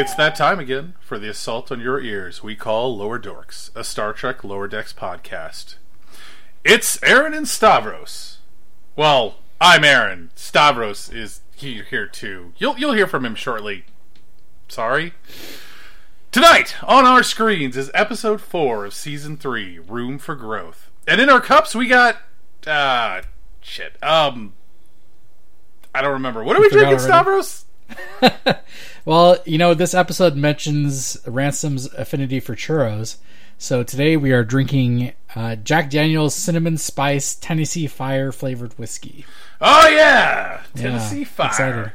It's that time again for the assault on your ears we call Lower Dorks, a Star Trek Lower Decks podcast. It's Aaron and Stavros. Well, I'm Aaron. Stavros is he- here too. You'll you'll hear from him shortly. Sorry. Tonight on our screens is episode four of season three, Room for Growth, and in our cups we got ah shit. Um, I don't remember. What are we drinking, already. Stavros? Well, you know, this episode mentions Ransom's affinity for churros. So today we are drinking uh, Jack Daniel's Cinnamon Spice Tennessee Fire flavored whiskey. Oh yeah, Tennessee Yeah, Fire. excited.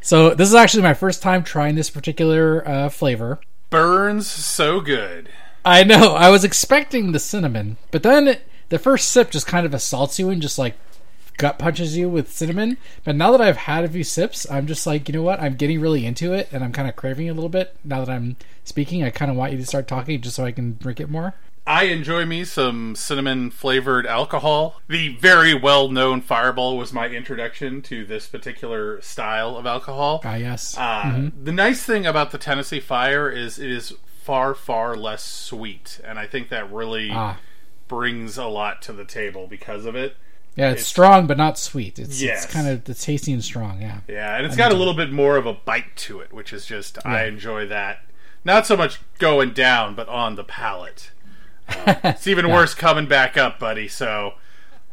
So this is actually my first time trying this particular uh, flavor. Burns so good. I know, I was expecting the cinnamon, but then the first sip just kind of assaults you and just like gut punches you with cinnamon. But now that I've had a few sips, I'm just like, you know what? I'm getting really into it and I'm kind of craving it a little bit. Now that I'm speaking, I kind of want you to start talking just so I can drink it more. I enjoy me some cinnamon flavored alcohol. The very well known Fireball was my introduction to this particular style of alcohol. Ah, yes. Uh, The nice thing about the Tennessee Fire is it is far, far less sweet, and I think that really ah. brings a lot to the table because of it. Yeah, it's, it's- strong but not sweet. It's, Yes. it's kind of the tasty and strong. Yeah. Yeah, and it's got a little bit more of a bite to it, which is just I enjoy that. Not so much going down, but on the palate. Uh, it's even worse coming back up, buddy. So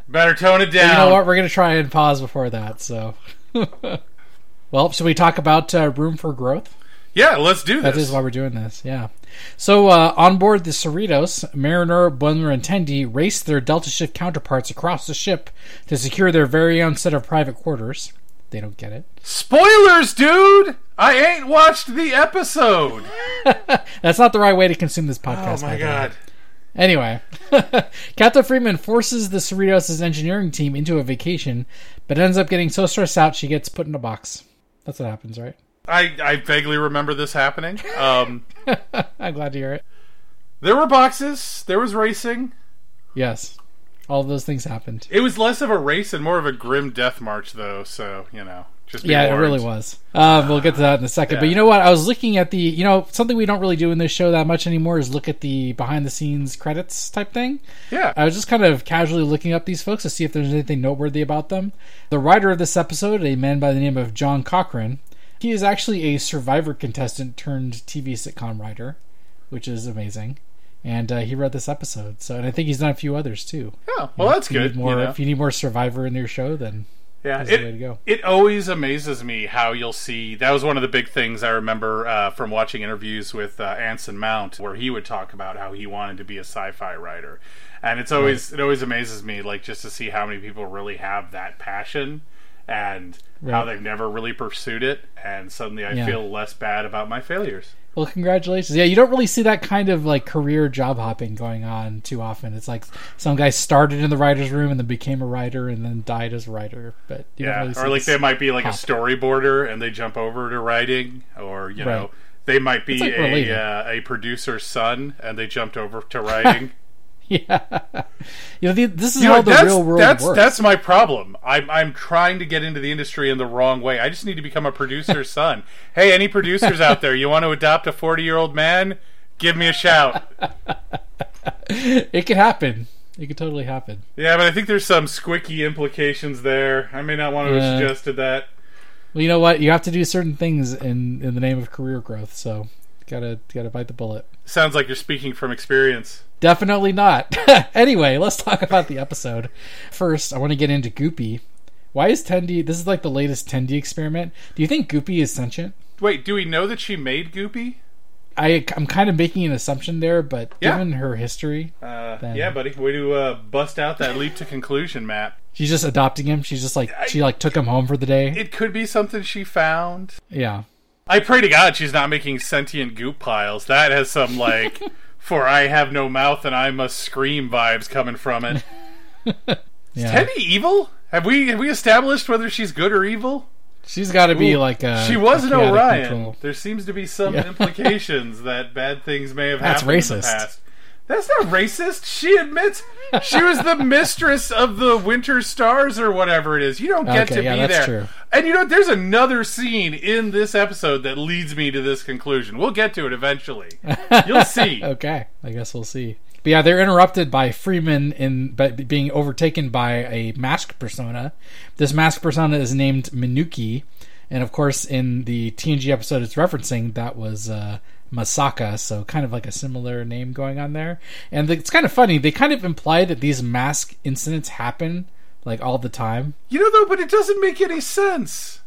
better tone it down. You know what? We're gonna try and pause before that. So, well, should we talk about uh, room for growth? Yeah, let's do That this. is why we're doing this. Yeah. So uh, on board the Cerritos, Mariner, Boimler, and Tendi race their Delta shift counterparts across the ship to secure their very own set of private quarters. They don't get it. Spoilers, dude. I ain't watched the episode. That's not the right way to consume this podcast. Oh podcast. my by the way. god. Anyway, Captain Freeman forces the Cerritos' engineering team into a vacation, but ends up getting so stressed out she gets put in a box. That's what happens, right? I, I vaguely remember this happening. Um, I'm glad to hear it. there were boxes. There was racing. Yes. All of those things happened. It was less of a race and more of a grim death march, though. So you know, just be Yeah, it really was. Um, we'll get to that in a second. But you know what? I was looking at the, you know, something we don't really do in this show that much anymore is look at the behind the scenes credits type thing. Yeah. I was just kind of casually looking up these folks to see if there's anything noteworthy about them. The writer of this episode, a man by the name of John Cochran, he is actually a Survivor contestant turned TV sitcom writer, which is amazing. And uh, he wrote this episode, so and I think he's done a few others too. yeah. Well, that's if you good. Need more, you know? If you need more Survivor in your show, then Yeah, that's the way it, to go. it always amazes me how you'll see. That was one of the big things I remember uh, from watching interviews with uh, Anson Mount, where he would talk about how he wanted to be a sci-fi writer, and it's always it always amazes me, like just to see how many people really have that passion and how they've never really pursued it, and suddenly I Yeah. feel less bad about my failures. Well, congratulations. Yeah, you don't really see that kind of like career job hopping going on too often. It's like some guy started in the writer's room and then became a writer and then died as a writer. But Yeah, really or like they might be like a storyboarder and they jump over to writing, or you know Right. they might be like a uh, a producer's son and they jumped over to writing. yeah. you know, the, this is You know, the real world that's, works. That's my problem. I'm, I'm trying to get into the industry in the wrong way. I just need to become a producer's son. Hey, any producers out there, you want to adopt a 40 year old man? Give me a shout. it could happen. It could totally happen. Yeah, but I think there's some squicky implications there. I may not want to Yeah. have suggested that. Well, you know what? You have to do certain things in in the name of career growth. So gotta gotta bite the bullet. Sounds like you're speaking from experience. Definitely not. anyway, let's talk about the episode. First, I want to get into Goopy. Why is Tendi? This is like the latest Tendi experiment. Do you think Goopy is sentient? Wait, do we know that she made Goopy? I, I'm kind of making an assumption there, but Yeah. given her history, Uh, Then- yeah, buddy. Way to uh, bust out that leap to conclusion map. she's just adopting him. She's just like she like took him home for the day. It could be something she found. yeah, I pray to God she's not making sentient goop piles. That has some like for I have no mouth and I must scream vibes coming from it. yeah. Tendi evil? Have we have we established whether she's good or evil? She's got to be Ooh, like a. she was an Orion. control. There seems to be some Yeah. implications that bad things may have That's happened in the racist. past. That's not racist. She admits she was the mistress of the Winter Stars or whatever it is. You don't get Okay, to yeah, be there. true. And you know, there's another scene in this episode that leads me to this conclusion. We'll get to it eventually. You'll see. Okay, I guess we'll see. But yeah, they're interrupted by Freeman in by being overtaken by a masked persona. This masked persona is named Minuki, and of course, in the TNG episode it's referencing, that was uh, Masaka. So kind of like a similar name going on there. And it's kind of funny. They kind of imply that these mask incidents happen like all the time. You know, though, but it doesn't make any sense.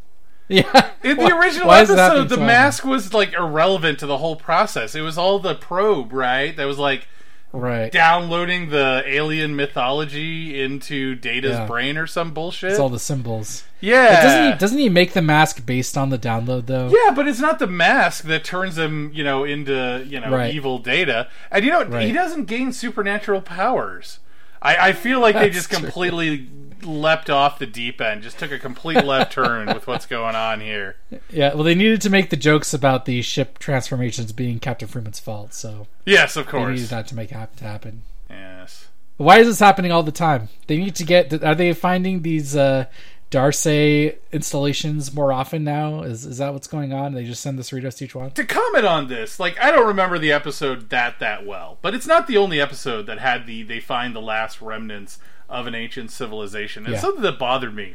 Yeah, In the Why- original why is it happening episode, the so mask was like irrelevant to the whole process. It was all the probe, right? That was like right. downloading the alien mythology into Data's Yeah. brain or some bullshit. It's all the symbols. yeah. Doesn't he? Doesn't he make the mask based on the download though? yeah, but it's not the mask that turns him, you know, into you know Right. evil Data. And you know. Right. he doesn't gain supernatural powers. I, I feel like they just completely leapt off the deep end, just took a complete left turn with what's going on here. Yeah, well, they needed to make the jokes about the ship transformations being Captain Freeman's fault, so Yes, of course, they needed that to make it happen. Yes. Why is this happening all the time? They need to get. Are they finding these uh, D'Arsay installations more often now? Is is that what's going on? They just send the Cerritos to each one. to comment on this, like I don't remember the episode that that well, but it's not the only episode that had the they find the last remnants of an ancient civilization. It's Yeah. something that bothered me.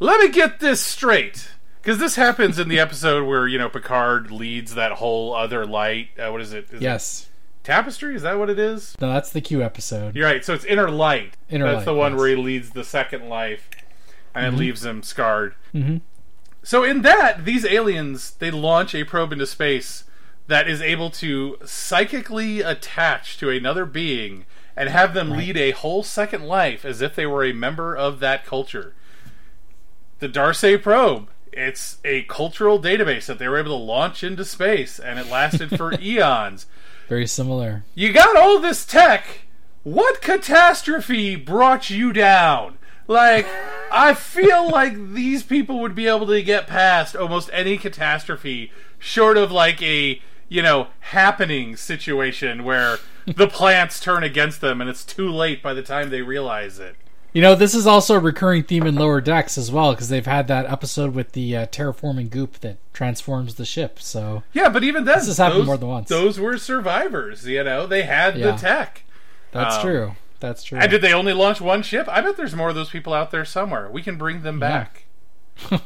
Let me get this straight, because this happens in the episode where you know Picard leads that whole other light. Uh, what is it? Is it Yes. tapestry. Is that what it is? No, that's the Q episode. You're right. So it's inner light. Inner That's Light, the one yes. where he leads the second life, and it leaves him scarred. Mhm. So in that, these aliens they launch a probe into space that is able to psychically attach to another being and have them lead a whole second life as if they were a member of that culture. The D'Arsay probe. It's a cultural database that they were able to launch into space, and it lasted for eons. Very similar. You got all this tech. What catastrophe brought you down? Like, I feel like these people would be able to get past almost any catastrophe short of like a, you know, happening situation where the plants turn against them and it's too late by the time they realize it. You know, this is also a recurring theme in Lower Decks as well, because they've had that episode with the uh, terraforming goop that transforms the ship. So Yeah, but even then, This has happened those, more than once. those were survivors, you know? They had Yeah. the tech. that's Um, true. That's true. And did they only launch one ship? I bet there's more of those people out there somewhere. We can bring them back.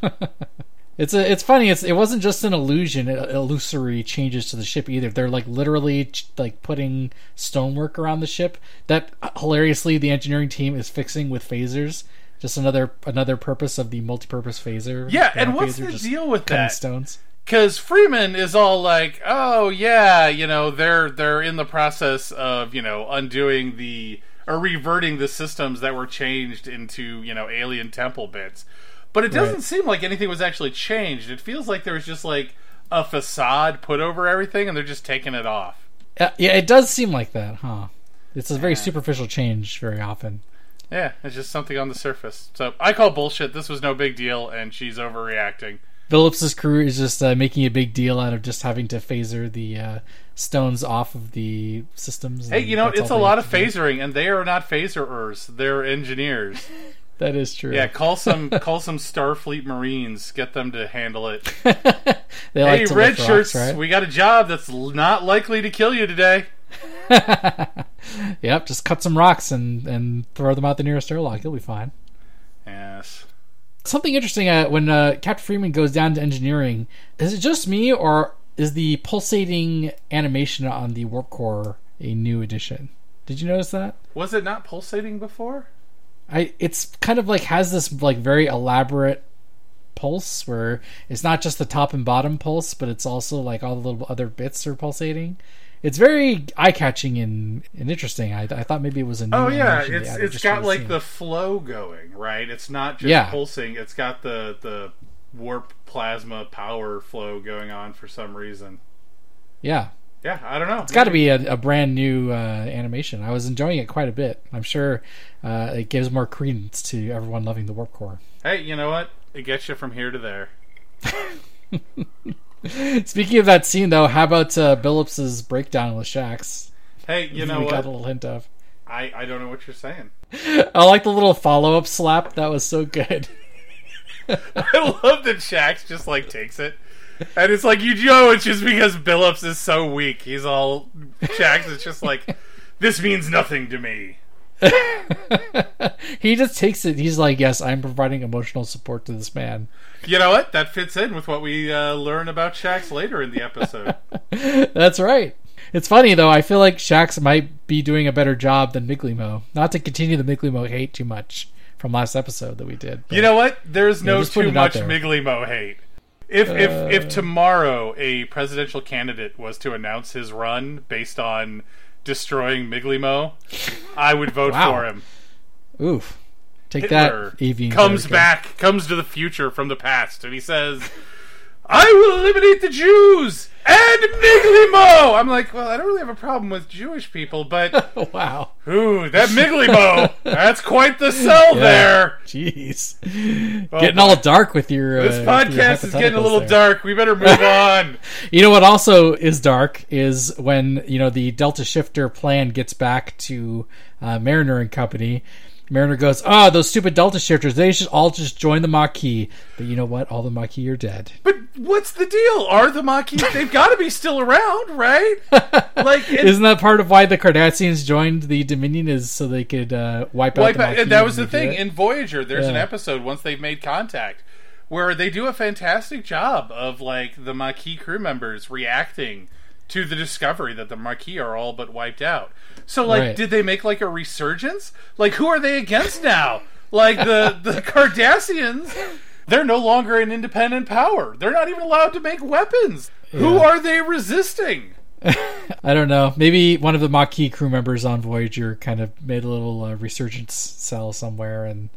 It's a, it's funny. It's it wasn't just an illusion, uh, illusory changes to the ship either. They're like literally ch- like putting stonework around the ship that uh, hilariously the engineering team is fixing with phasers. Just another another purpose of the multi-purpose phaser. Yeah, and what's phaser, the deal with that? stones. Because Freeman is all like, "Oh yeah, you know, they're they're in the process of you know undoing the or reverting the systems that were changed into you know alien temple bits." But it doesn't Right. seem like anything was actually changed. It feels like there was just like a facade put over everything, and they're just taking it off. Uh, yeah, it does seem like that, huh? It's a very superficial change very often. Yeah, it's just something on the surface. So I call bullshit. This was no big deal, and she's overreacting. Billups's crew is just uh, making a big deal out of just having to phaser the uh, stones off of the systems. Hey, you know, it's a lot of do. phasering, and they are not phaserers. They're engineers. That is true. Yeah, call some call some Starfleet Marines. Get them to handle it. they like hey, red lift shirts, right? we got a job that's not likely to kill you today. yep, just cut some rocks and and throw them out the nearest airlock. You'll be fine. Yes. Something interesting uh, when uh, Captain Freeman goes down to engineering. Is it just me, or is the pulsating animation on the warp core a new addition? Did you notice that? Was it not pulsating before? I it's kind of like has this like very elaborate pulse where it's not just the top and bottom pulse, but it's also like all the little other bits are pulsating. It's very eye catching and, and interesting. I, I thought maybe it was a new. Oh yeah, it's it's got like scene. the flow going, right? It's not just Yeah. pulsing. It's got the the warp plasma power flow going on for some reason. yeah. Yeah, I don't know. It's got to be a, a brand new uh, animation. I was enjoying it quite a bit. I'm sure uh, it gives more credence to everyone loving the warp core. Hey, you know what? It gets you from here to there. Speaking of that scene, though, how about uh, Billups's breakdown with Shax? Hey, you know we got a little hint of. I, I don't know what you're saying. I like the little follow up slap. That was so good. I love that Shax just like takes it. And it's like you know it's just because Billups is so weak. He's all Shax is just like this means nothing to me. he just takes it. He's like, "Yes, I'm providing emotional support to this man." You know what? That fits in with what we uh, learn about Shax later in the episode. That's right. It's funny though. I feel like Shax might be doing a better job than Migleemo. Not to continue the Migleemo hate too much from last episode that we did. but- You know what? There's no put too much. Migleemo hate. If if if tomorrow a presidential candidate was to announce his run based on destroying Migleemo, I would vote Wow. for him. oof. Take Hitler that, comes back, comes to the future from the past, and he says, "I will eliminate the Jews and Migleemo." I'm like, well, I don't really have a problem with Jewish people, but wow. ooh, that Migleemo, that's quite the sell there. Jeez. getting all dark with your. This uh, your podcast is getting a little there. dark. We better move on. You know what also is dark is when you know the Delta Shifter plan gets back to uh, Mariner and company. Mariner goes, "Ah, those stupid Delta Shifters. They should all just join the Maquis." But you know what? All the Maquis are dead. But what's the deal? Are the Maquis? They've got to be still around, right? Like, it, Isn't that part of why the Cardassians joined the Dominion? Is so they could uh, wipe, wipe out the out, and that was the thing in Voyager. There's an episode once they've made contact where they do a fantastic job of like the Maquis crew members reacting to the discovery that the Maquis are all but wiped out. So, like, Right. did they make like a resurgence? Like, who are they against now? Like the the Cardassians. They're no longer an independent power. They're not even allowed to make weapons. Who are they resisting? I don't know. Maybe one of the Maquis crew members on Voyager kind of made a little uh, resurgence cell somewhere, and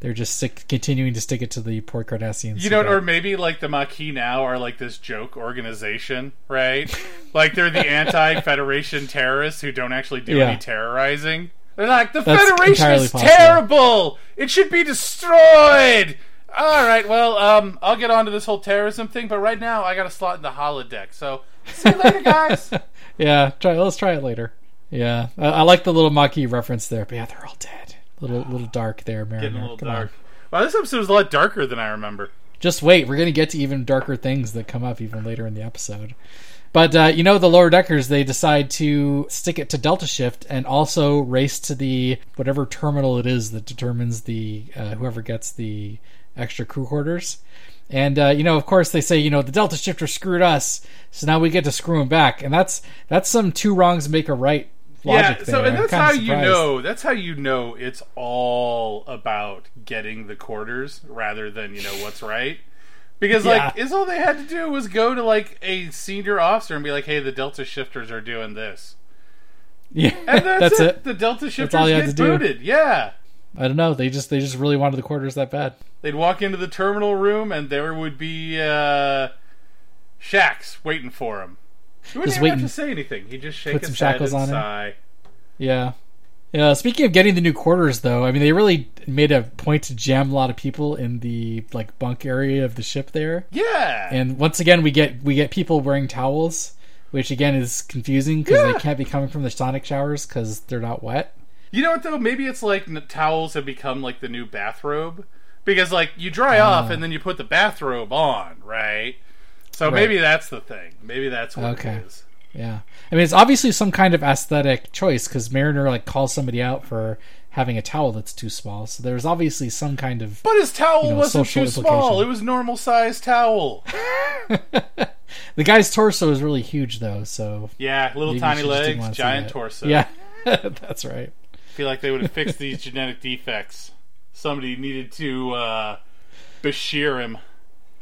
they're just stick, continuing to stick it to the poor Cardassians. You know, who or maybe like the Maquis now are like this joke organization, right? like they're the anti-Federation terrorists who don't actually do Yeah. any terrorizing. They're like the That's Federation is possible. terrible. It should be destroyed. All right, well, um, I'll get onto this whole terrorism thing, but right now I got a slot in the holodeck. So see you later, guys. yeah, try. Let's try it later. Yeah, I, I like the little Maquis reference there, but yeah, they're all dead. Little, little dark there, Mariner. Getting a little Come on. dark. Wow, this episode was a lot darker than I remember. Just wait, we're gonna get to even darker things that come up even later in the episode. But uh, you know, the lower deckers they decide to stick it to Delta Shift and also race to the whatever terminal it is that determines the uh, whoever gets the extra crew quarters. And uh, you know, of course, they say you know the Delta Shifter screwed us, so now we get to screw him back, and that's that's some two wrongs make a right logic yeah, there. so and that's how you know. That's how you know it's all about getting the quarters rather than you know what's right. Because like, Yeah. is all they had to do was go to like a senior officer and be like, "Hey, the Delta shifters are doing this," Yeah, and that's, that's it. it. The Delta shifters all you had get booted. Yeah, I don't know. They just they just really wanted the quarters that bad. they'd walk into the terminal room and there would be uh, Shax waiting for him. He wouldn't Just waiting. to say anything. He'd just shake Put his some head shackles and on him. Yeah. Yeah, speaking of getting the new quarters though, I mean they really made a point to jam a lot of people in the like bunk area of the ship there. Yeah, And once again we get we get people wearing towels, which again is confusing because Yeah. they can't be coming from the sonic showers cuz they're not wet. You know what though? Maybe it's like towels have become like the new bathrobe because like you dry off uh. and then you put the bathrobe on, right? So Right. maybe that's the thing. Maybe that's what Okay. it is. Yeah. I mean it's obviously some kind of aesthetic choice cuz Mariner like calls somebody out for having a towel that's too small. So there's obviously some kind of But his towel You know, wasn't too small. It was normal sized towel. The guy's torso is really huge though, so Yeah, little tiny she just didn't legs, giant torso. Yeah. that's right. feel like they would have fixed these genetic defects. Somebody needed to uh, bashir him.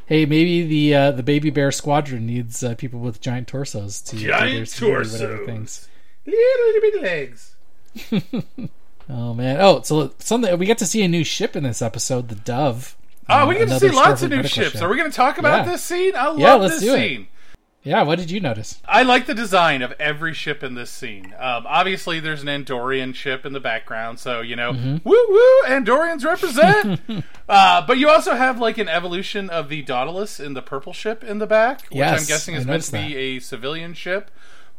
Hey, maybe the uh, the baby bear squadron needs uh, people with giant torsos to do their Giant security, whatever things. torsos. Little bitty legs. Oh man! Oh, so something we get to see a new ship in this episode, the Dove. Oh, Uh, we get to see lots of new ships. ship. Are we going to talk about Yeah. this scene? I love Yeah, this do it. Yeah, what did you notice? I like the design of every ship in this scene. Um, obviously, there's an Andorian ship in the background, so you know, Mm-hmm. woo woo, Andorians represent. uh, but you also have like an evolution of the Dauntless in the purple ship in the back, which I'm guessing is meant to be a civilian ship.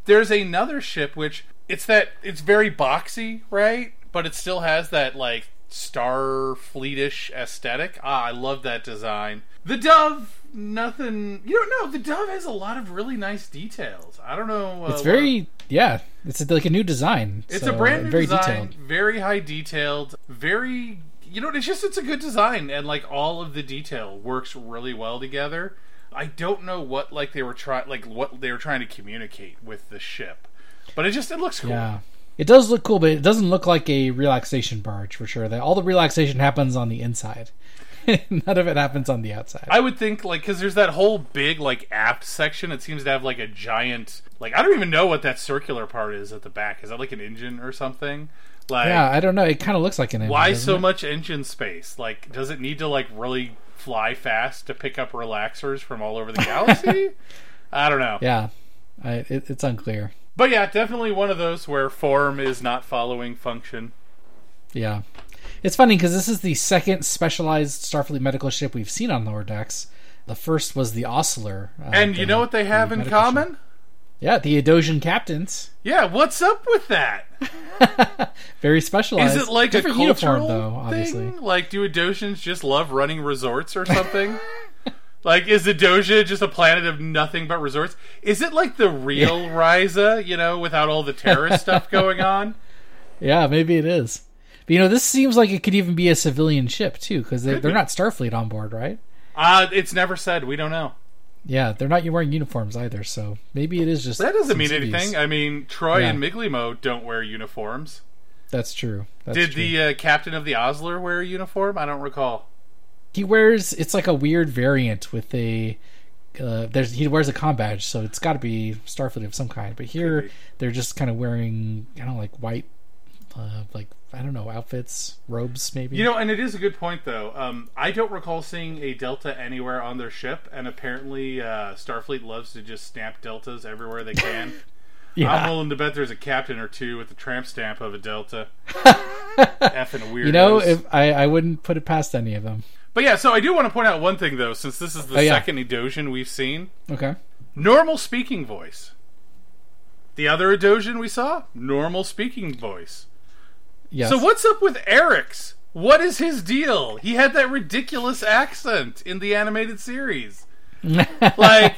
There's another ship which it's that it's very boxy, right? But it still has that like Starfleetish aesthetic. Ah, I love that design. The dove, nothing. You don't know. The dove has a lot of really nice details. I don't know. Uh, It's very yeah. It's like a new design. It's so, a brand new very design, detailed. very high detailed, very. You know, it's just it's a good design, and like all of the detail works really well together. I don't know what like they were trying, like what they were trying to communicate with the ship, but it just it looks cool. Yeah. It does look cool, but it doesn't look like a relaxation barge for sure. That all the relaxation happens on the inside. None of it happens on the outside. I would think like because there's that whole big like aft section. It seems to have like a giant like I don't even know what that circular part is at the back. Is that like an engine or something? Like yeah, I don't know. It kind of looks like an engine. why so it? much engine space? Like does it need to like really fly fast to pick up relaxers from all over the galaxy? I don't know. Yeah, I, it, it's unclear. But yeah, definitely one of those where form is not following function. Yeah, it's funny because this is the second specialized Starfleet medical ship we've seen on lower decks. The first was the Oscillator, uh, And you know what they the have in medical ship. common? Yeah, the Edosian captains. Yeah, what's up with that? Very specialized. Is it like Different a cultural uniform, though? Obviously, thing? Like, do Edosians just love running resorts or something? like, is Adosia just a planet of nothing but resorts? Is it like the real Risa, you know, without all the terrorist stuff going on? yeah, maybe it is. But you know, this seems like it could even be a civilian ship too, because they, they're be. not Starfleet on board, right? Uh, it's never said. We don't know. Yeah, they're not wearing uniforms either, so maybe it is just That doesn't mean anything. I mean, Troi Yeah. and Migleemo don't wear uniforms. That's true. That's Did true. the uh, captain of the Osler wear a uniform? I don't recall. he wears it's like a weird variant with a uh, there's he wears a com badge, so it's got to be Starfleet of some kind. But here they're just kind of wearing I don't know, like white, uh, like I don't know outfits, robes maybe. You know, and it is a good point, though. Um, I don't recall seeing a Delta anywhere on their ship, and apparently uh, Starfleet loves to just stamp Deltas everywhere they can. I'm yeah, willing to bet there's a captain or two with the tramp stamp of a Delta. Effing weirdos. you know, if I I wouldn't put it past any of them. but yeah, so I do want to point out one thing, though, since this is the Oh, yeah. second Edosian we've seen. Okay, Normal speaking voice. The other Edosian we saw, normal speaking voice. Yes. So what's up with Arex's? What is his deal? He had that ridiculous accent in the animated series. Like,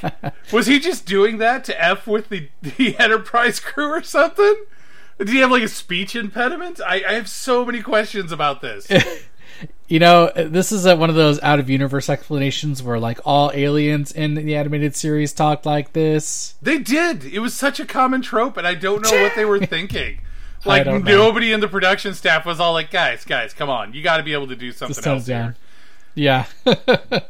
was he just doing that to f with the the Enterprise crew or something? Did he have like a speech impediment? I, I have so many questions about this. You know, this is a, one of those out of universe explanations where like all aliens in the animated series talked like this. they did. It was such a common trope, and I don't know what they were thinking. Like don't know. nobody in the production staff was all like, "Guys, guys, come on! You got to be able to do something Just else here." Yeah.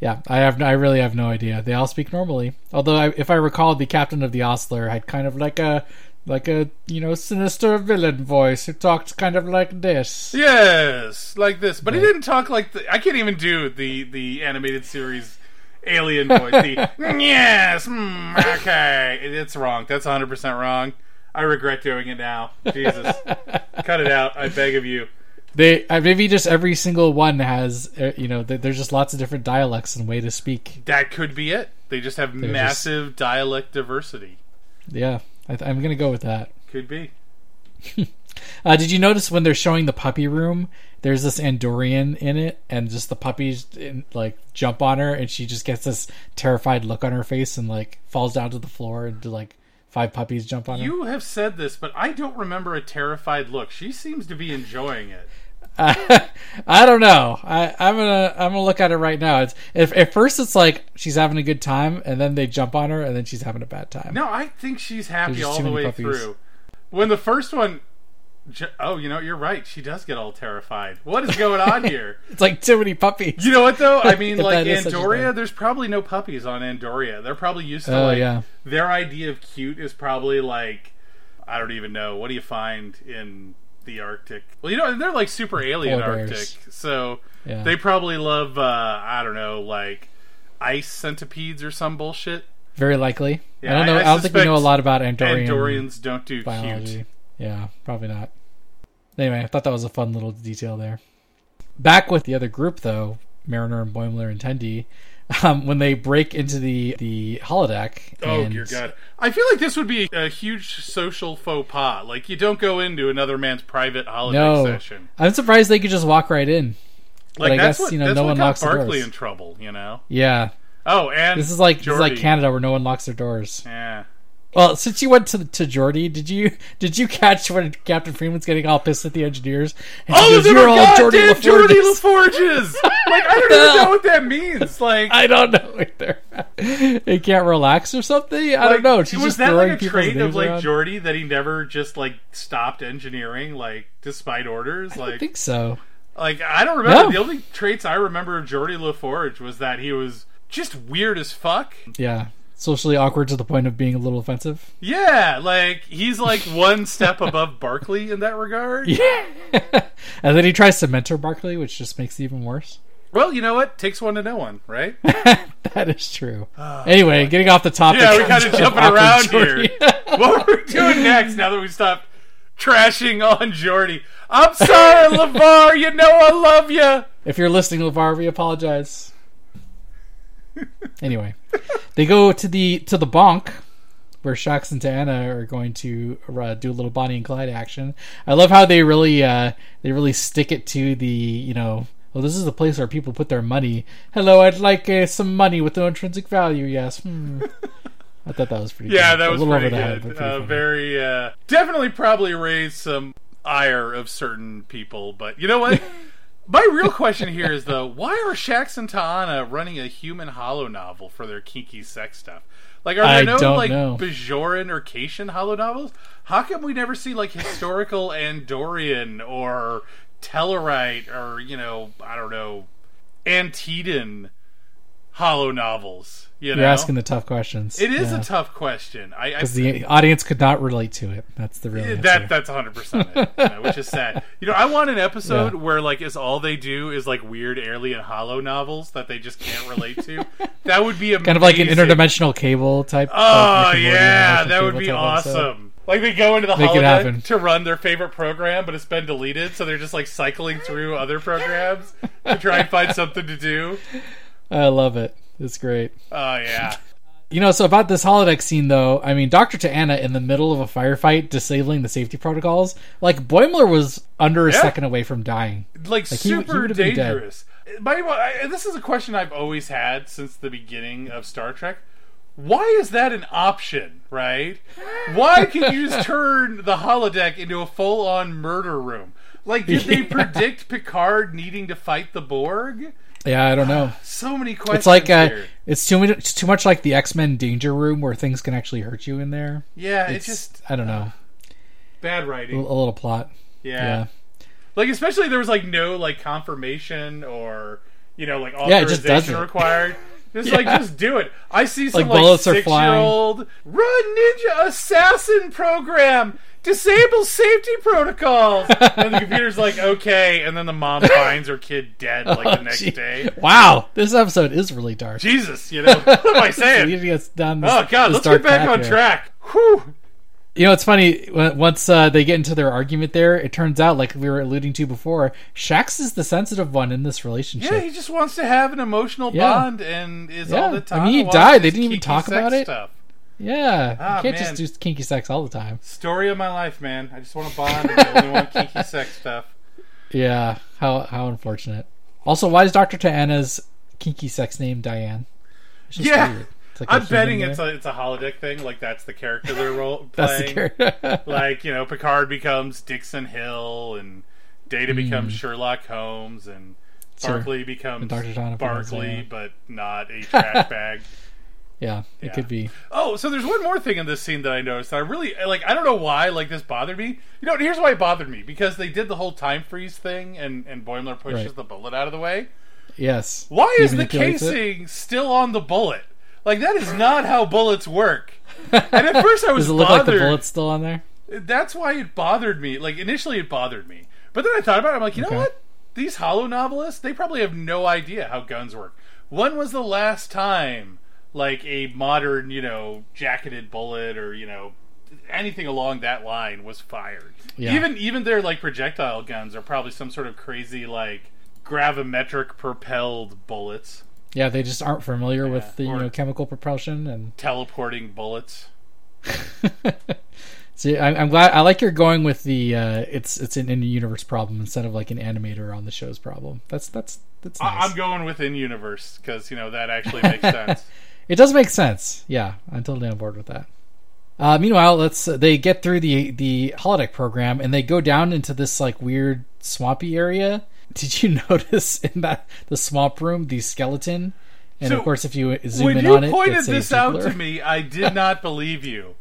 yeah, I have I really have no idea. They all speak normally. Although I, if I recall the captain of the Osler had kind of like a like a, you know, sinister villain voice who talked kind of like this. Yes, like this. But he didn't talk like the. I can't even do the the animated series alien voice. The yes, mm, okay, it's wrong. That's 100 percent wrong. I regret doing it now. Jesus, cut it out. I beg of you. They uh, maybe just every single one has uh, you know, there's just lots of different dialects and way to speak. That could be it. They just have just- massive dialect diversity. Yeah, I th- I'm going to go with that. Could be. Uh, did you notice when they're showing the puppy room? There's this Andorian in it, and just the puppies in, like jump on her, and she just gets this terrified look on her face, and like falls down to the floor, and like five puppies jump on her. You have said this, but I don't remember a terrified look. She seems to be enjoying it. I don't know. I, I'm gonna I'm gonna look at it right now. It's if at first it's like she's having a good time, and then they jump on her, and then she's having a bad time. No, I think she's happy all the way puppies. through. When the first one, oh, you know, you're right. She does get all terrified. What is going on here? It's like too many puppies. You know what though? I mean, like that is such Andoria, there's probably no puppies on Andoria. They're probably used to Oh, like yeah. their idea of cute is probably like I don't even know. What do you find in the Arctic? Well, you know, they're like super alien Arctic, so Yeah. they probably love uh, I don't know, like ice centipedes or some bullshit. Very likely. Yeah, I don't know. I- I, I don't think we know a lot about Andorian Andorians don't do biology. cute. Yeah, probably not. Anyway, I thought that was a fun little detail there. Back with the other group, though, Mariner and Boimler and Tendi, um, when they break into the the holodeck. Oh and- dear God! I feel like this would be a huge social faux pas. Like you don't go into another man's private holiday No, session. I'm surprised they could just walk right in. Like I that's guess, what you know, no one locks Barkley doors. in trouble. You know. Yeah, Oh, and this is like this is like Canada where no one locks their doors. Yeah. Well, since you went to to Geordi, did you did you catch when Captain Freeman's getting all pissed at the engineers? And Oh, goes, "You're all Geordi goddamn Geordi LaForges." LaForges. like I don't even know what that means. Like I don't know either. he can't relax or something. I like, don't know. She's was just that like a trait of like around. Geordi that he never just like stopped engineering like despite orders? Like I think so. like I don't remember. No. The only traits I remember of Geordi LaForge was that he was just weird as fuck. Yeah, socially awkward to the point of being a little offensive. Yeah, like he's like one step above Barkley in that regard. Yeah, and then he tries to mentor Barkley, which just makes it even worse. Well, you know what? Takes one to know one, right? that is true. anyway, getting off the topic. Ah, Yeah, we kind of jumping around Geordi. here. what are we doing next now that we stopped trashing on Geordi? I'm sorry, LeVar. You know I love you. If you're listening, LeVar, we apologize. Anyway, they go to the to the bonk where Shax and Diana are going to uh, do a little Bonnie and Clyde action. I love how they really uh, they really stick it to the you know. Well, this is the place where people put their money. Hello, I'd like uh, some money with no intrinsic value. Yes. Hmm. I thought that was pretty. Yeah, good. that A little pretty over the head, good. but pretty uh, very, uh, definitely probably raised some ire of certain people. But you know what? My real question here is though, why are Shax and T'Ana running a human holonovel for their kinky sex stuff? Like, are there I no like know. Bajoran or Cation holonovels? How come we never see like historical Andorian or Tellarite or you know I don't know Antedean hollow novels? You You're asking the tough questions. it is Yeah. a tough question. I, I because the audience could not relate to it. That's the real Yeah, answer. that that's 100 percent it, you know, which is sad. You know, I want an episode where like is all they do is like weird alien holonovels that they just can't relate to. That would be amazing. kind of like an interdimensional cable type. Oh like Rick and Morty yeah, that would be type episode. awesome. Like they go into the Make holodeck to run their favorite program, but it's been deleted, so they're just like cycling through other programs to try and find something to do. I love it. It's great. Oh yeah. You know, so about this holodeck scene, though, I mean, Dr. T'Ana in the middle of a firefight disabling the safety protocols, like, Boimler was under a Yeah. second away from dying. like, he- he super been dead. dangerous. By the way, I- this is a question I've always had since the beginning of Star Trek. Why is that an option, right? Why can you just turn the holodeck into a full-on murder room? Like, did they Yeah. predict Picard needing to fight the Borg? Yeah, I don't know. So many questions. It's like, uh, here. it's too much, it's too much like the X Men Danger Room where things can actually hurt you in there. yeah, It's just I don't know, bad writing. a little plot. Yeah. Yeah. Like especially there was like no like confirmation or you know like Yeah, it just does authorization it. required. Just like just do it. I see some Like, like, six year old run ninja assassin program. Disable safety protocols. and the computer's like, okay, and then the mom finds her kid dead like the Oh, next gee. day. Wow, this episode is really dark. Jesus, you know what am I saying? Leading us down this- Oh god, let's get back on here. track. Whew. You know, it's funny. Once uh, they get into their argument there, it turns out, like we were alluding to before, Shax is the sensitive one in this relationship. Yeah, he just wants to have an emotional Yeah. bond and is Yeah. all the time. I mean, he died. They didn't even talk about it. Stuff. Yeah, Ah, you can't man. just do kinky sex all the time. Story of my life, man. I just want to bond and I only want kinky sex stuff. Yeah, how how unfortunate. Also, why is Doctor T'Ana's kinky sex name Diane? It's just Yeah. weird. It's like a I'm human betting name. it's a it's a holodeck thing. Like that's the character they're role that's playing. the character. like you know, Picard becomes Dixon Hill, and Data becomes Sherlock Holmes, and Hmm. Sure. Barkley becomes And Dr. Donovan Diane. but not a trash bag. Yeah, it Yeah. could be. Oh, so there's one more thing in this scene that I noticed. That I really like. I don't know why. Like this bothered me. You know, here's why it bothered me because they did the whole time freeze thing, and and Boimler pushes Right. the bullet out of the way. Yes. Why is the it. casing still on the bullet? Like that is not how bullets work. And at first I was Does it look bothered. like the bullet's still on there? That's why it bothered me. Like initially it bothered me, but then I thought about it. I'm like, you know what? These holonovelists, they probably have no idea how guns work. When was the last time like a modern, you know, jacketed bullet or you know anything along that line was fired? Yeah. Even even their like projectile guns are probably some sort of crazy like gravimetric propelled bullets. Yeah, they just aren't familiar Yeah, with the you or- know chemical propulsion and. Teleporting bullets. See, I, I'm glad. I like you're going with the uh, it's it's an in universe problem instead of like an animator on the show's problem. That's that's that's nice. I'm going with in universe because you know that actually makes sense. It does make sense. Yeah, I'm totally on board with that. Uh, meanwhile, let's they get through the the holodeck program and they go down into this like weird swampy area. Did you notice in that the swamp room the skeleton? And So, of course, if you zoom in you on it, pointed it's a this out to me, I did not believe you.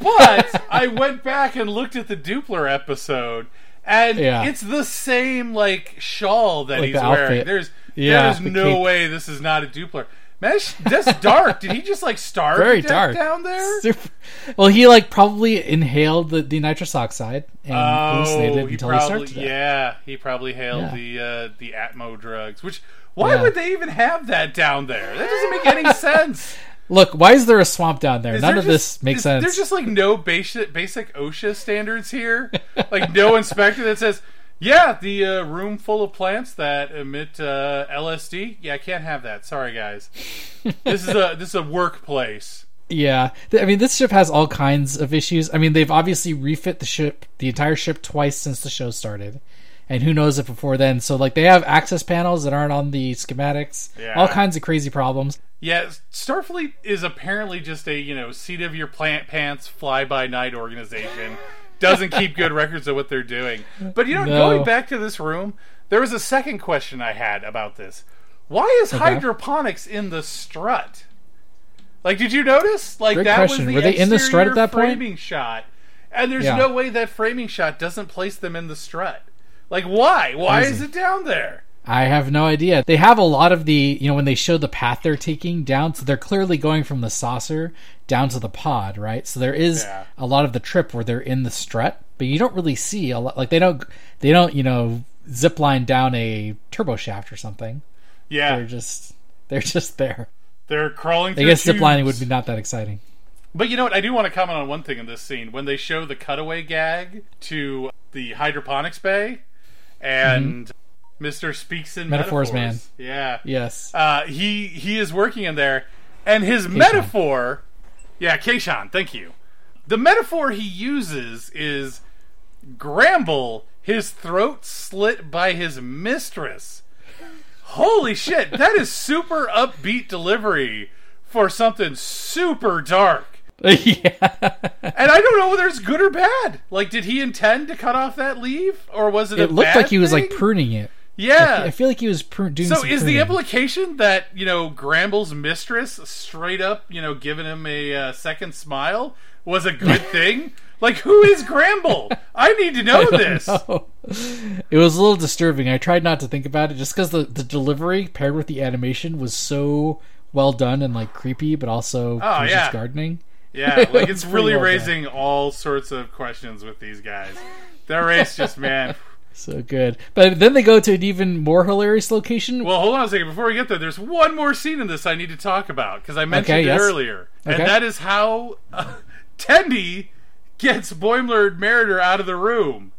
But I went back and looked at the Dupler episode, and Yeah. it's the same like shawl that Like he's wearing. There's Yeah, there's the no cape. way this is not a Dupler. Man, that's, dark. Did he just like starve Very to death dark down there? Super- Well, he like probably inhaled the, the nitrous oxide and hallucinated Oh, he until he started probably to die. yeah, he probably hailed the uh, the Atmo drugs. Which why Yeah. would they even have that down there? That doesn't make any sense. Look, why is there a swamp down there? Is None there of just- this makes is- sense. There's just like no basic basic OSHA standards here. like no inspector that says, "Yeah, the uh, room full of plants that emit uh, LSD. Yeah, I can't have that. Sorry, guys. this is a this is a workplace." Yeah, I mean, this ship has all kinds of issues. I mean, they've obviously refit the ship, the entire ship, twice since the show started, and who knows if before then. So, like, they have access panels that aren't on the schematics. Yeah. All kinds of crazy problems. Yeah, Starfleet is apparently just a you know seat of your plant pants fly by night organization. Doesn't keep good records of what they're doing. But you know, No. going back to this room, there was a second question I had about this. Why is hydroponics in the strut? Like, did you notice? Like Great that question. was the Were they in the strut at that point? framing shot, and there's Yeah. no way that framing shot doesn't place them in the strut. Like, why? Why Crazy. is it down there? I have no idea. They have a lot of the, you know, when they show the path they're taking down, so they're clearly going from the saucer down to the pod, right? So there is Yeah. a lot of the trip where they're in the strut, but you don't really see a lot. Like they don't, they don't, you know, zip line down a turbo shaft or something. Yeah, They're just, they're just there. they're crawling. I guess zip lining would be not that exciting. But you know what? I do want to comment on one thing in this scene when they show the cutaway gag to the hydroponics bay, and Mister speaks in Mm-hmm. Metaphors man. Yeah, Yes. uh, he he is working in there, and his metaphor, yeah, Kayshon, thank you. The metaphor he uses is Gramble, his throat slit by his mistress. Holy shit, that is super upbeat delivery for something super dark. yeah. And I don't know whether it's good or bad. Like, did he intend to cut off that leaf, or was it? a It looked like he was like pruning it. Yeah. I feel like he was pr- doing So is the implication that you know Gramble's mistress straight up you know giving him a uh, second smile was a good thing? like who is Gramble? I need to know this. No. It was a little disturbing. I tried not to think about it just because the, the delivery paired with the animation was so well done and like creepy, but also Oh, yeah. gardening. Yeah, like It's really well done. raising all sorts of questions with these guys. Their race just man. So good. But then they go to an even more hilarious location. Well, hold on a second. Before we get there, there's one more scene in this I need to talk about because I mentioned Okay, it yes. earlier, and Okay. that is how uh, Tendi gets Boimler and Mariner out of the room.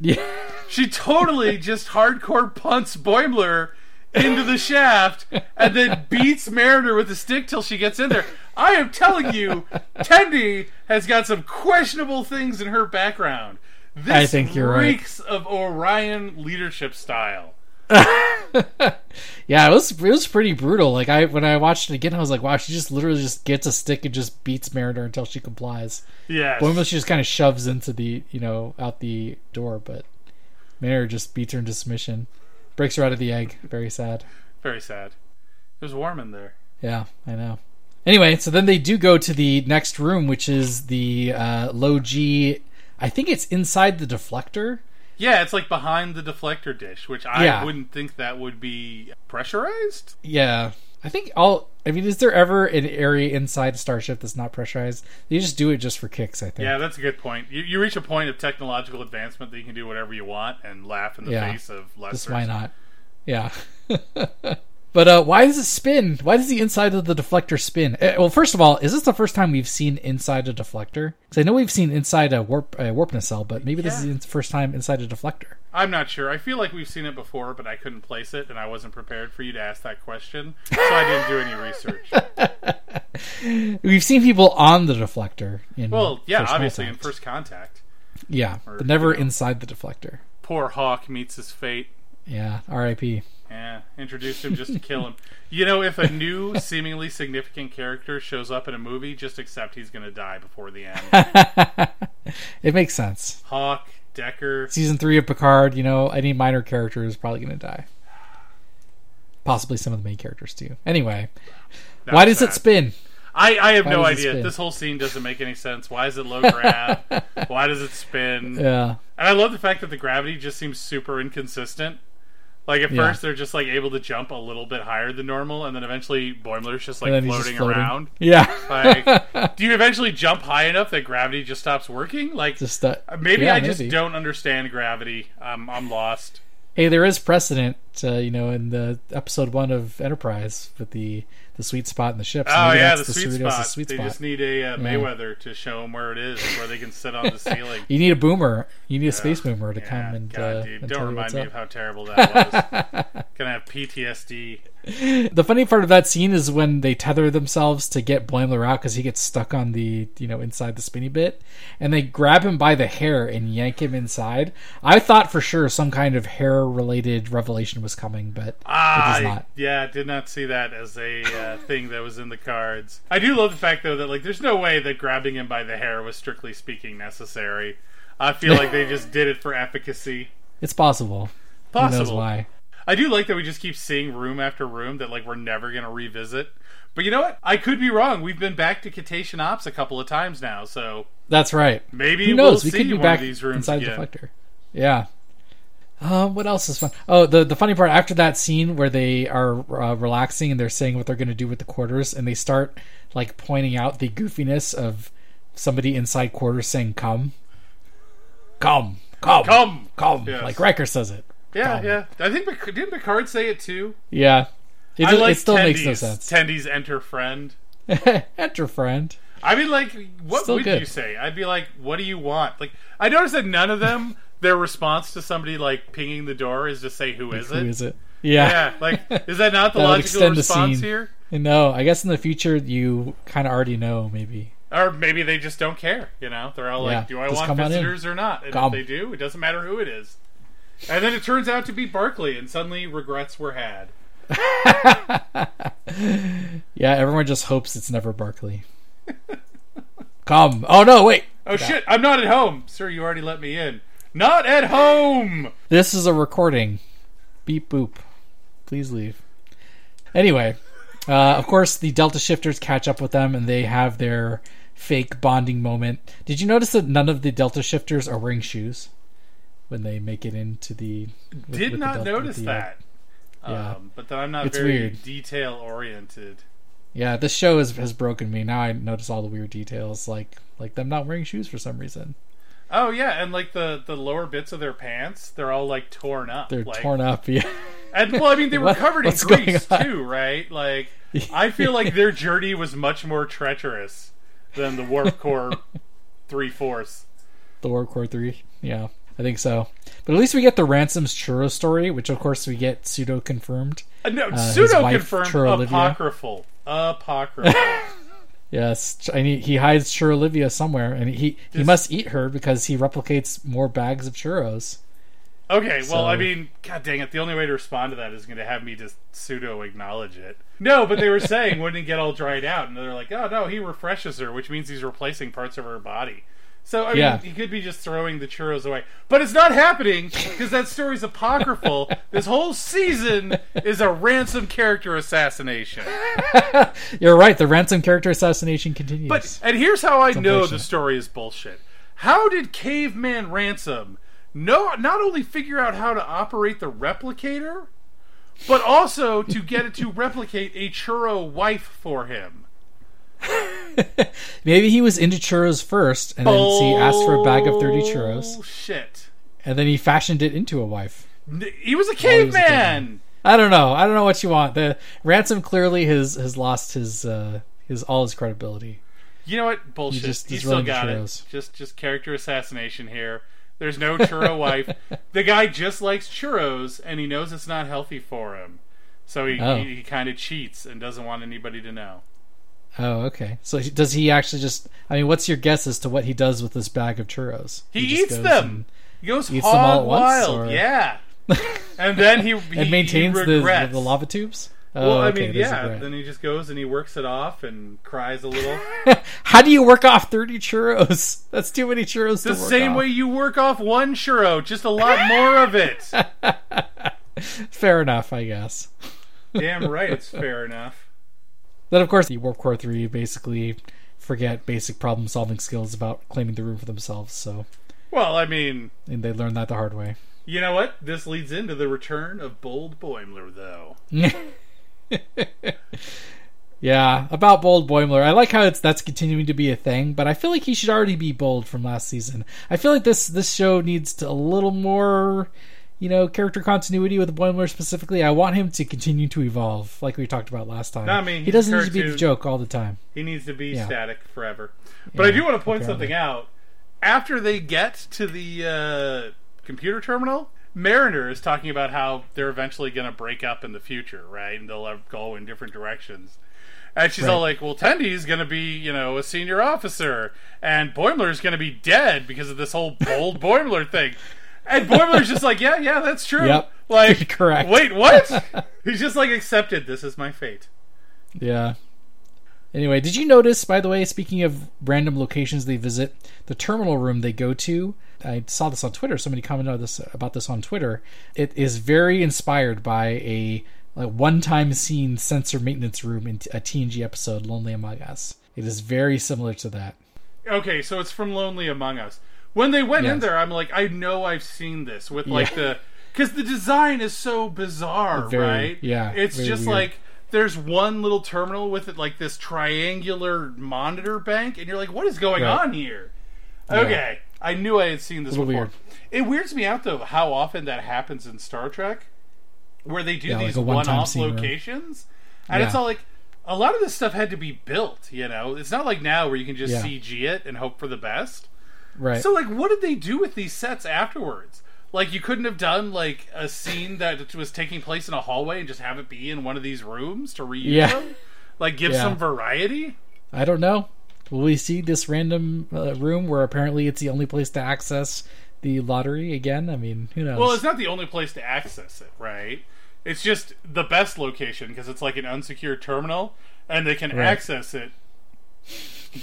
yeah. She totally just hardcore punts Boimler into the shaft and then beats Mariner with a stick till she gets in there. I am telling you, Tendi has got some questionable things in her background. This I think you're right. reeks of Orion leadership style. Yeah, it was it was pretty brutal. Like I when I watched it again, I was like, wow, she just literally just gets a stick and just beats Mariner until she complies. Yeah, Boimler she just kind of shoves into the you know out the door, but Mariner just beats her into submission, breaks her out of the egg. Very sad. Very sad. It was warm in there. Yeah, I know. Anyway, so then they do go to the next room, which is the uh, low G. I think it's inside the deflector. Yeah, it's like behind the deflector dish, which I Yeah. wouldn't think that would be pressurized. Yeah, I think all. I mean, is there ever an area inside a starship that's not pressurized? You just do it just for kicks. I think. Yeah, that's a good point. You, you reach a point of technological advancement that you can do whatever you want and laugh in the Yeah. face of less. Why not? Yeah. But uh, why does it spin? Why does the inside of the deflector spin? Uh, well, first of all, is this the first time we've seen inside a deflector? Because I know we've seen inside a warp a warp nacelle, but maybe this Yeah. is the first time inside a deflector. I'm not sure. I feel like we've seen it before, but I couldn't place it, and I wasn't prepared for you to ask that question, so I didn't do any research. We've seen people on the deflector. In Well, yeah, obviously in First Contact. yeah, or, but never you know. inside the deflector. Poor Hawk meets his fate. Yeah, R.I.P. Yeah, introduced him just to kill him. You know, if a new, seemingly significant character shows up in a movie, just accept he's going to die before the end. it makes sense. Hawk, Decker. Season three of Picard, you know, any minor character is probably going to die. Possibly some of the main characters too. Anyway, why does it spin? I, I have Why no idea. This whole scene doesn't make any sense. Why is it low grav? why does it spin? Yeah, And I love the fact that the gravity just seems super inconsistent. Like at Yeah. first they're just like able to jump a little bit higher than normal, and then eventually Boimler's just like and then he's floating, just floating around. Yeah, Like, do you eventually jump high enough that gravity just stops working? Like, just uh, maybe yeah, I just don't understand gravity. Um, I'm lost. Hey, there is precedent, uh, you know, in the episode one of Enterprise with the the sweet spot in the ships. Oh yeah, that's the, sweet spot. sweet they spot. just need a uh, Mayweather to show them where it is, where they can sit on the ceiling. You need a boomer. You need a space boomer to Yeah, come and, God, uh, dude, and don't remind me up. of how terrible that was. Gonna have PTSD. The funny part of that scene is when they tether themselves to get Boimler out because he gets stuck on the you know inside the spinny bit, and they grab him by the hair and yank him inside. I thought for sure some kind of hair related revelation was coming, but Ah, it not. yeah, did not see that as a uh, thing that was in the cards. I do love the fact though that like there's no way that grabbing him by the hair was strictly speaking necessary. I feel like they just did it for efficacy. It's possible. Who knows Possible. why? I do like that we just keep seeing room after room that like we're never gonna revisit. But you know what? I could be wrong. We've been back to Cetacean Ops a couple of times now, so That's right. maybe Who knows? we'll we see could be one back of these rooms inside again. the deflector. Yeah. Um, what else is fun? Oh, the the funny part after that scene where they are uh, relaxing and they're saying what they're going to do with the quarters, and they start like pointing out the goofiness of somebody inside quarters saying "come, come, come, Come! come," Yes. like Riker says it. Yeah, Come. yeah. I think didn't Picard say it too? Yeah, it, I like it still makes no sense. Tendi's enter friend. Enter friend. I mean, like, what Still would good. you say? I'd be like, what do you want? Like, I noticed that none of them, their response to somebody like pinging the door is to say, "Who is Who it?" is it? Yeah. Yeah, like, is that not the logical response scene. here? No, I guess in the future you kind of already know. Maybe. Or maybe they just don't care. You know, they're all Yeah, like, "Do I just want come on in. visitors or not?" And if they do, it doesn't matter who it is. And then it turns out to be Barkley, and suddenly regrets were had. Yeah, everyone just hopes it's never Barkley. Come. Oh no, wait. Oh shit! I'm not at home, sir. You already let me in. Not at home. This is a recording. Beep boop. Please leave. Anyway, uh, of course the Delta shifters catch up with them and they have their fake bonding moment. Did you notice that none of the Delta shifters are wearing shoes when they make it into the? with- Did with the not Delta- notice the, uh, that. yeah. Um, but then I'm not It's very weird. detail oriented. Yeah, this show has has broken me. Now I notice all the weird details, like like them not wearing shoes for some reason. Oh yeah, and like the the lower bits of their pants, they're all like torn up. They're like, torn up. Yeah. And well, I mean, they were What- covered in grease too, right? Like, I feel like their journey was much more treacherous than the Warp Core three fourths. The Warp Core 3. Yeah, I think so. But at least we get the Ransom's churro story, which of course we get pseudo confirmed. Uh, no, his pseudo confirmed apocryphal, Olivia. apocryphal. Yes, and he, he hides Churro Olivia somewhere, and he, he This- must eat her because he replicates more bags of churros. Okay, well, I mean, god dang it, the only way to respond to that is going to have me just pseudo acknowledge it. No, but they were saying wouldn't it get all dried out, and they're like, oh no, he refreshes her, which means he's replacing parts of her body. So, I mean, Yeah. he could be just throwing the churros away. But it's not happening because that story's apocryphal. this whole season is a ransom character assassination. You're right, the Ransom character assassination continues. But and here's how I know the story is bullshit. How did Caveman Ransom no not only figure out how to operate the replicator, but also to get it to replicate a churro wife for him? Maybe he was into churros first, and then he asked for a bag of 30 churros, Shit. and then he fashioned it into a wife. He was a he was a caveman. I don't know. I don't know what you want. The ransom clearly has has lost his uh his all his credibility. You know what? Bullshit. He just he still got it. Just just character assassination here. There's no churro wife. The guy just likes churros, and he knows it's not healthy for him. So he, Oh. he, he kind of cheats and doesn't want anybody to know. Oh, okay. So does he actually just? I mean, what's your guess as to what he does with this bag of churros? He, just eats them. He goes eats them all at once, wild. or- Yeah. and then he, he and maintains he the, the lava tubes. Oh, Well, I okay, mean, yeah. Then he just goes and he works it off and cries a little. How do you work off thirty churros? That's too many churros. the to work same off. way you work off one churro, just a lot more of it. Fair enough, I guess. Damn right, it's fair enough. Then, of course, the Warp Core Three basically forget basic problem-solving skills about claiming the room for themselves. So, Well, I mean, and they learn that the hard way. you know what? This leads into the return of Bold Boimler, though. Yeah, about Bold Boimler. I like how it's that's continuing to be a thing, but I feel like he should already be bold from last season. I feel like this this show needs to, a little more, you know, character continuity with Boimler specifically. I want him to continue to evolve, like we talked about last time. No, I mean, he doesn't need to be the joke all the time. He needs to be Yeah. static forever. But I do want to point apparently. something out. After they get to the uh, computer terminal, Mariner is talking about how they're eventually going to break up in the future, right? And they'll go in different directions. And she's all like, "Well, Tendi's going to be, you know, a senior officer, and Boimler's going to be dead because of this whole bold Boimler thing." And Boimler's just like, "Yeah, yeah, that's true." Yep. Like, Correct. Wait, what? He's just like accepted. This is my fate. Yeah. Anyway, did you notice, by the way, speaking of random locations they visit, the terminal room they go to? I saw this on Twitter. Somebody commented this about this on Twitter. It is very inspired by a like one-time scene sensor maintenance room in a TNG episode, Lonely Among Us. It is very similar to that. Okay, so it's from Lonely Among Us. When they went in there, I'm like, I know I've seen this with like Yeah. the because the design is so bizarre, Very- right? yeah, it's just weird. like there's one little terminal with it like this triangular monitor bank, and you're like, what is going Right. on here? Okay, I knew I had seen this before. weird. It weirds me out though how often that happens in Star Trek, where they do Yeah, these one-time one-off locations, and Yeah. it's all like. A lot of this stuff had to be built, you know. It's not like now where you can just Yeah. CG it and hope for the best. Right. So, like, what did they do with these sets afterwards? Like, you couldn't have done like a scene that was taking place in a hallway and just have it be in one of these rooms to reuse Yeah. them. Like, give Yeah. some variety. I don't know. Will we see this random uh, room where apparently it's the only place to access the lottery again? I mean, who knows? Well, it's not the only place to access it, right? It's just the best location because it's like an unsecured terminal, and they can Right. access it,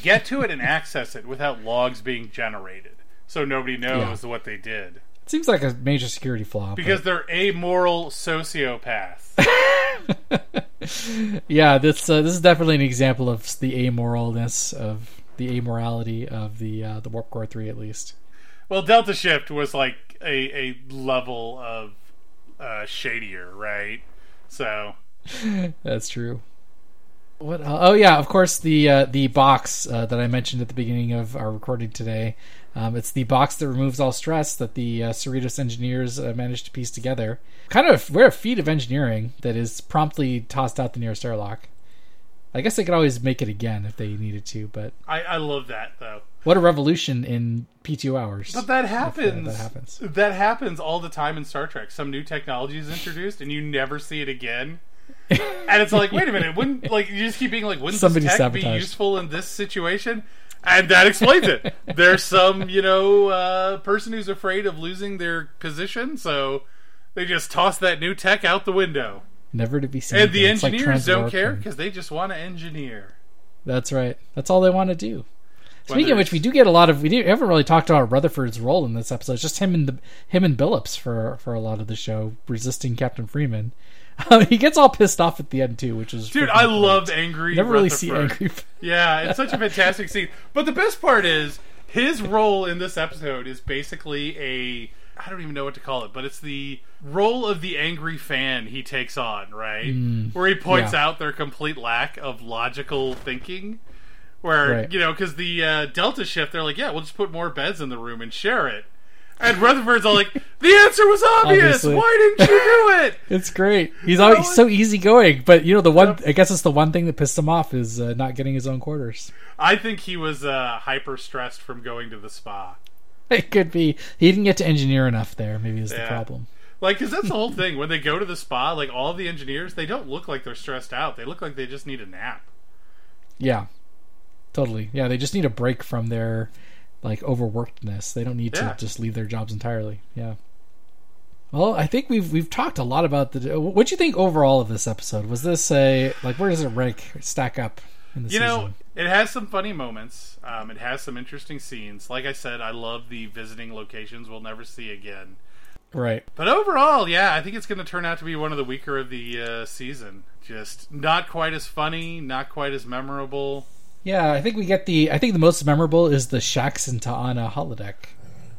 get to it, and access it without logs being generated, so nobody knows what they did. It seems like a major security flaw. but- Because they're amoral sociopaths. yeah, this uh, this is definitely an example of the amoralness of the amorality of the uh, the Warp Core three, at least. Well, Delta Shift was like a, a level of uh, shadier, right? So That's true. What? el- Oh yeah, of course the uh, the box uh, that I mentioned at the beginning of our recording today. Um, it's the box that removes all stress that the uh, Cerritos engineers uh, managed to piece together. Kind of a rare feat of engineering that is promptly tossed out the nearest airlock. I guess they could always make it again if they needed to, but I, I love that though. what a revolution in P2 hours. But that if, uh, happens. that happens. That happens all the time in Star Trek. Some new technology is introduced, and you never see it again. And it's like, wait a minute, wouldn't like you just keep being like, wouldn't Somebody this tech be useful in this situation? And that explains it. There's some, you know, uh, person who's afraid of losing their position, so they just toss that new tech out the window. Never to be seen. And the again. It's like engineers don't care because they just want to engineer. That's right. That's all they want to do. Speaking Whether of which, we do get a lot of. We do, haven't really talked about Rutherford's role in this episode. It's just him and the him and Billups for for a lot of the show, resisting Captain Freeman. Um, he gets all pissed off at the end too, which is Dude, I great. love angry. Never really see angry. Yeah, it's such a fantastic scene. But the best part is his role in this episode is basically a I don't even know what to call it, but it's the role of the angry fan he takes on, right? Where he points Mm, yeah. out their complete lack of logical thinking. Where Right. you know, because the uh, Delta shift, they're like, yeah, we'll just put more beds in the room and share it. And Rutherford's all like, "The answer was obvious. Obviously. Why didn't you do it?" It's great. He's always it's- so easygoing, but you know the one. I guess it's the one thing that pissed him off is uh, not getting his own quarters. I think he was uh, hyper stressed from going to the spa. It could be he didn't get to engineer enough there. Maybe is the problem. Like, because that's the whole thing. When they go to the spa, like all the engineers, they don't look like they're stressed out. They look like they just need a nap. Yeah, totally. Yeah, they just need a break from their like overworkedness. They don't need Yeah. to just leave their jobs entirely. Yeah. Well, I think we've we've talked a lot about the. What do you think overall of this episode? Was this a like where does it rank stack up in the You season? know, it has some funny moments. Um, it has some interesting scenes. Like I said, I love the visiting locations we'll never see again. right? But overall, yeah, I think it's going to turn out to be one of the weaker of the uh, season. Just not quite as funny, not quite as memorable. Yeah, I think we get the. I think the most memorable is the Shax and T'Ana holodeck,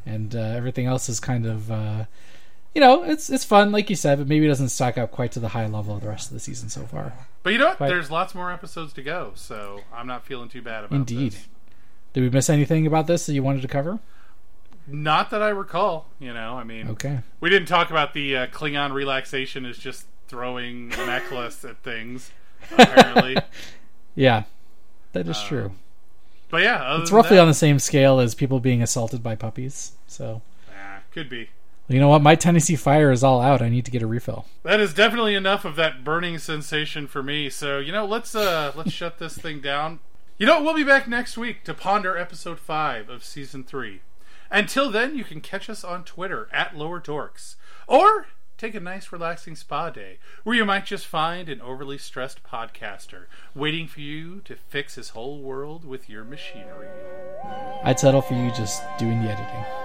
and uh, everything else is kind of, uh, you know, it's it's fun, like you said, but maybe it doesn't stack up quite to the high level of the rest of the season so far. But you know what? Quite- There's lots more episodes to go, so I'm not feeling too bad about it. Indeed. this. Did we miss anything about this that you wanted to cover? Not that I recall. You know, I mean, Okay. we didn't talk about the uh, Klingon relaxation is just throwing necklace at things. Apparently, Yeah, that is Um, true. but yeah, It's roughly that, on the same scale as people being assaulted by puppies. So, ah, could be. you know what? My Tennessee Fire is all out. I need to get a refill. That is definitely enough of that burning sensation for me. So you know, let's uh let's shut this thing down. You know, we'll be back next week to ponder episode five of season three. Until then, you can catch us on Twitter at Lower Dorks, or take a nice relaxing spa day where you might just find an overly stressed podcaster waiting for you to fix his whole world with your machinery. I'd settle for you just doing the editing.